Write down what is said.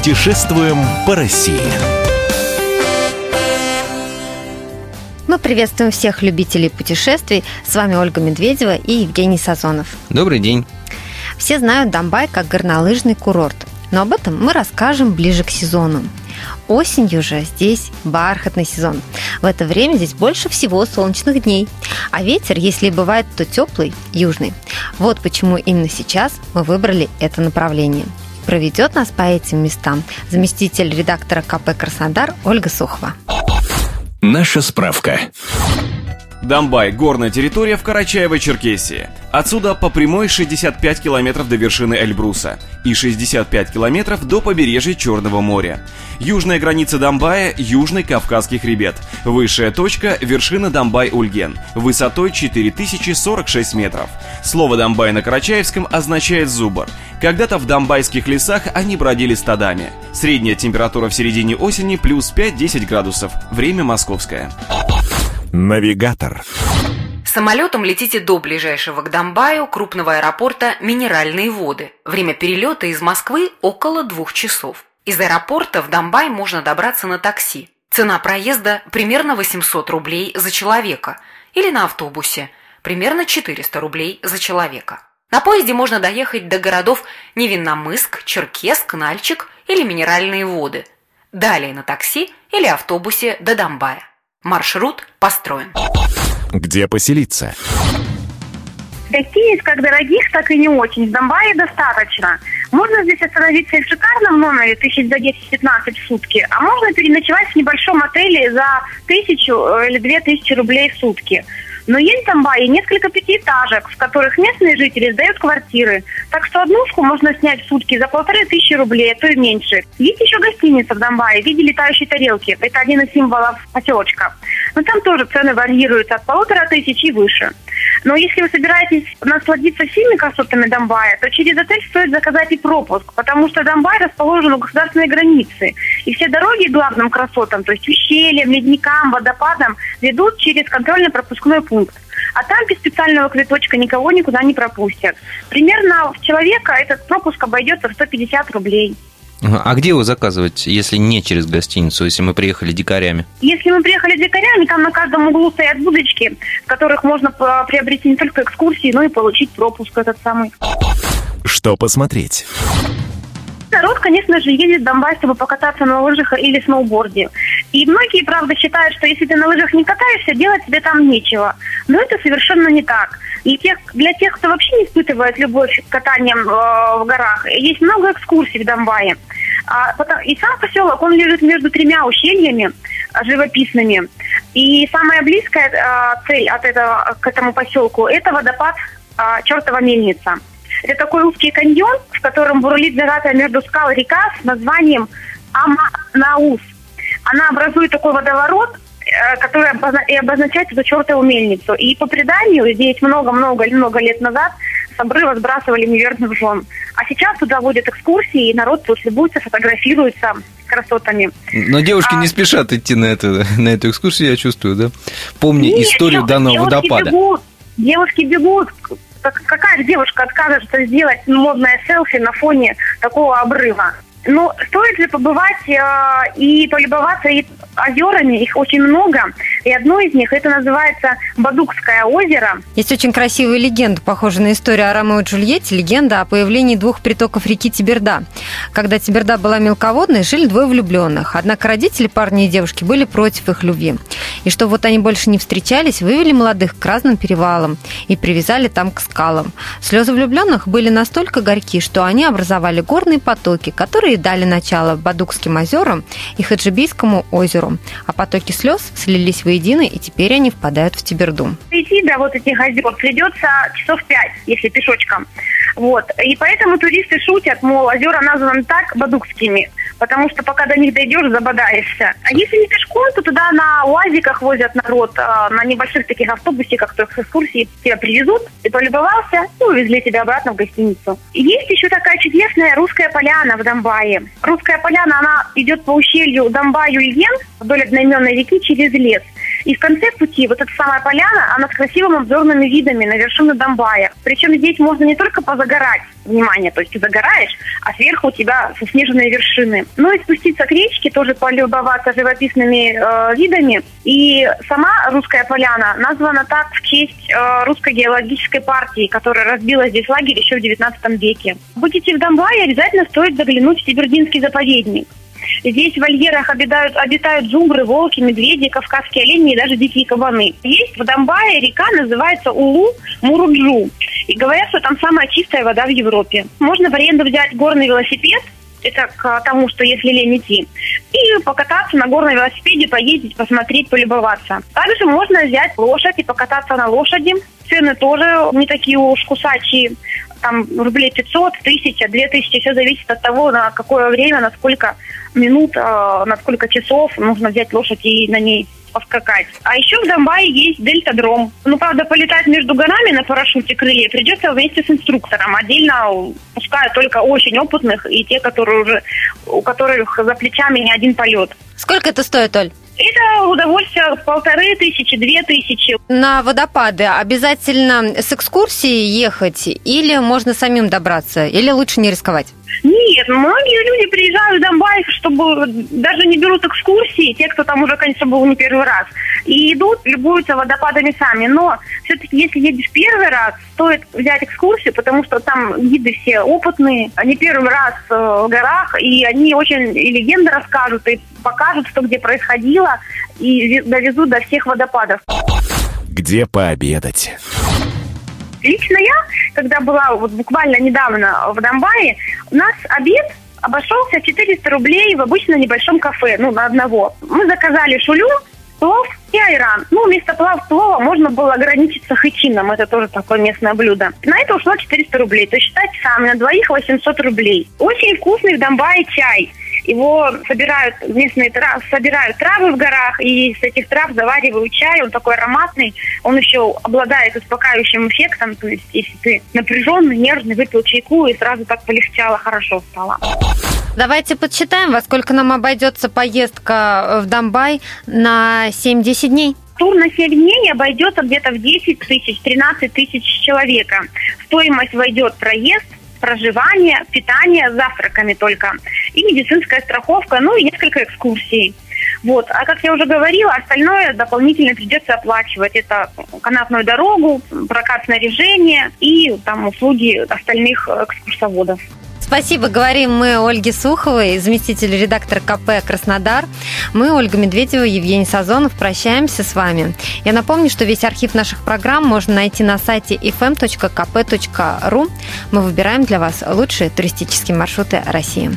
Путешествуем по России. Мы приветствуем всех любителей путешествий. С вами Ольга Медведева и Евгений Сазонов. Добрый день. Все знают Донбай как горнолыжный курорт, но об этом мы расскажем ближе к сезону. Осенью же здесь бархатный сезон. В это время здесь больше всего солнечных дней. А ветер, если и бывает, то теплый, южный. Вот почему именно сейчас мы выбрали это направление. Проведет нас по этим местам заместитель редактора КП «Краснодар» Ольга Сухова. Наша справка. Донбай – горная территория в Карачаево-Черкесии. Отсюда по прямой 65 километров до вершины Эльбруса и 65 километров до побережья Черного моря. Южная граница Донбая – Южный Кавказский хребет. Высшая точка – вершина Донбай-Ульген, высотой 4046 метров. Слово «Донбай» на карачаевском означает «зубр». Когда-то в донбайских лесах они бродили стадами. Средняя температура в середине осени плюс 5-10 градусов. Время московское. Навигатор. Самолетом летите до ближайшего к Донбаю крупного аэропорта «Минеральные воды». Время перелета из Москвы около двух часов. Из аэропорта в Донбай можно добраться на такси. Цена проезда примерно 800 рублей за человека. Или на автобусе примерно 400 рублей за человека. На поезде можно доехать до городов Невинномыск, Черкесск, Нальчик или Минеральные воды. Далее на такси или автобусе до Донбая. Маршрут построен. Где поселиться? Гостиниц как дорогих, так и не очень. В Донбайе достаточно. Можно здесь остановиться и в шикарном номере тысяч за 10-15 в сутки, а можно переночевать в небольшом отеле за тысячу э, или две тысячи рублей в сутки. Но есть в Донбайе несколько пятиэтажек, в которых местные жители сдают квартиры. Так что однушку можно снять в сутки за полторы тысячи рублей, а то и меньше. Есть еще гостиница в Донбайе в виде летающей тарелки. Это один из символов поселочка. Но там тоже цены варьируются от полутора тысяч и выше. Но если вы собираетесь насладиться всеми красотами Донбая, то через отель стоит заказать и пропуск, потому что Донбай расположен у государственной границы. И все дороги к главным красотам, то есть ущельям, ледникам, водопадам, ведут через контрольно-пропускной пункт. А там без специального квиточка никого никуда не пропустят. Примерно в человека этот пропуск обойдется в 150 рублей. А где его заказывать, если не через гостиницу, если мы приехали дикарями? Если мы приехали дикарями, там на каждом углу стоят будочки, в которых можно приобрести не только экскурсии, но и получить пропуск этот самый. Что посмотреть? Конечно же, едет в Донбасс, чтобы покататься на лыжах или сноуборде. И многие, правда, считают, что если ты на лыжах не катаешься, делать тебе там нечего. Но это совершенно не так. И тех, для тех, кто вообще не испытывает любовь к катаниям э, в горах, есть много экскурсий в Донбайе. А, потом, и сам поселок, он лежит между тремя ущельями э, живописными. И самая близкая э, цель от этого, к этому поселку – это водопад э, Чертова мельница. Это такой узкий каньон, в котором бурлит зажатая между скал река с названием Аманаус. Она образует такой водоворот, Э, которая и обозначает эту чертову мельницу. И по преданию, здесь много-много-много лет назад с обрыва сбрасывали неверных жен. А сейчас туда водят экскурсии, и народ тут любуется, фотографируется красотами. Но девушки а... не спешат идти на, это, на эту экскурсию, я чувствую, да? Помни Нет, историю данного девушки водопада. Бегут, девушки бегут. Какая девушка откажется сделать модное селфи на фоне такого обрыва? Ну, стоит ли побывать э, и полюбоваться и озерами, их очень много. И одно из них, это называется Бадукское озеро. Есть очень красивая легенда, похожая на историю о Ромео и Джульетте, легенда о появлении двух притоков реки Тиберда. Когда Тиберда была мелководной, жили двое влюбленных. Однако родители парня и девушки были против их любви. И что вот они больше не встречались, вывели молодых к разным перевалам и привязали там к скалам. Слезы влюбленных были настолько горьки, что они образовали горные потоки, которые дали начало Бадукским озерам и Хаджибийскому озеру. А потоки слез слились воедино, и теперь они впадают в Тиберду. Идти до вот этих озер придется часов пять, если пешочком. Вот. И поэтому туристы шутят, мол, озера названы так бадукскими, потому что пока до них дойдешь, забодаешься. А если не пешком, то туда на УАЗиках возят народ, а, на небольших таких автобусиках, то с экскурсии тебя привезут, ты полюбовался и увезли тебя обратно в гостиницу. И есть еще такая чудесная русская поляна в Донбайе. Русская поляна, она идет по ущелью Донбаю-Ильен вдоль одноименной реки через лес. И в конце пути вот эта самая поляна, она с красивыми обзорными видами на вершину Домбая. Причем здесь можно не только позагорать, внимание, то есть ты загораешь, а сверху у тебя заснеженные вершины. Ну и спуститься к речке, тоже полюбоваться живописными э, видами. И сама Русская поляна названа так в честь э, Русской геологической партии, которая разбила здесь лагерь еще в 19 веке. Будете в Домбае, обязательно стоит заглянуть в Сибирдинский заповедник. Здесь в вольерах обитают, обитают зубры, волки, медведи, кавказские олени и даже дикие кабаны. Есть в Донбае река, называется Улу Муруджу. И говорят, что там самая чистая вода в Европе. Можно в аренду взять горный велосипед, это к тому, что если лень идти, и покататься на горном велосипеде, поездить, посмотреть, полюбоваться. Также можно взять лошадь и покататься на лошади. Цены тоже не такие уж кусачие там рублей 500, 1000, 2000, все зависит от того, на какое время, на сколько минут, э, на сколько часов нужно взять лошадь и на ней поскакать. А еще в Донбайе есть дельтадром. Ну, правда, полетать между горами на парашюте крылья придется вместе с инструктором. Отдельно пускают только очень опытных и те, которые уже, у которых за плечами не один полет. Сколько это стоит, Оль? Это удовольствие полторы тысячи, две тысячи. На водопады обязательно с экскурсией ехать или можно самим добраться? Или лучше не рисковать? Нет, многие люди приезжают в Донбасс, чтобы даже не берут экскурсии, те, кто там уже, конечно, был не первый раз, и идут, любуются водопадами сами. Но все-таки, если едешь первый раз, стоит взять экскурсию, потому что там гиды все опытные, они первый раз э, в горах, и они очень и легенды расскажут, и покажут, что где происходило, и довезут до всех водопадов. Где пообедать? Лично я, когда была вот буквально недавно в Донбайе, у нас обед обошелся 400 рублей в обычно небольшом кафе, ну, на одного. Мы заказали шулю, плов и айран. Ну, вместо плав, плова можно было ограничиться хычином, это тоже такое местное блюдо. На это ушло 400 рублей, то считайте сами, на двоих 800 рублей. Очень вкусный в Донбайе чай. Его собирают местные травы, собирают травы в горах, и с этих трав заваривают чай, он такой ароматный, он еще обладает успокаивающим эффектом, то есть если ты напряженный, нервный, выпил чайку, и сразу так полегчало, хорошо стало. Давайте подсчитаем, во сколько нам обойдется поездка в Донбай на 7-10 дней. Тур на 7 дней обойдется где-то в 10 тысяч, 13 тысяч человека. В стоимость войдет проезд, проживание, питание завтраками только, и медицинская страховка, ну и несколько экскурсий. Вот. А как я уже говорила, остальное дополнительно придется оплачивать. Это канатную дорогу, прокат снаряжения и там услуги остальных экскурсоводов. Спасибо. Говорим мы Ольге Суховой, заместитель редактора КП «Краснодар». Мы, Ольга Медведева, Евгений Сазонов, прощаемся с вами. Я напомню, что весь архив наших программ можно найти на сайте fm.kp.ru. Мы выбираем для вас лучшие туристические маршруты России.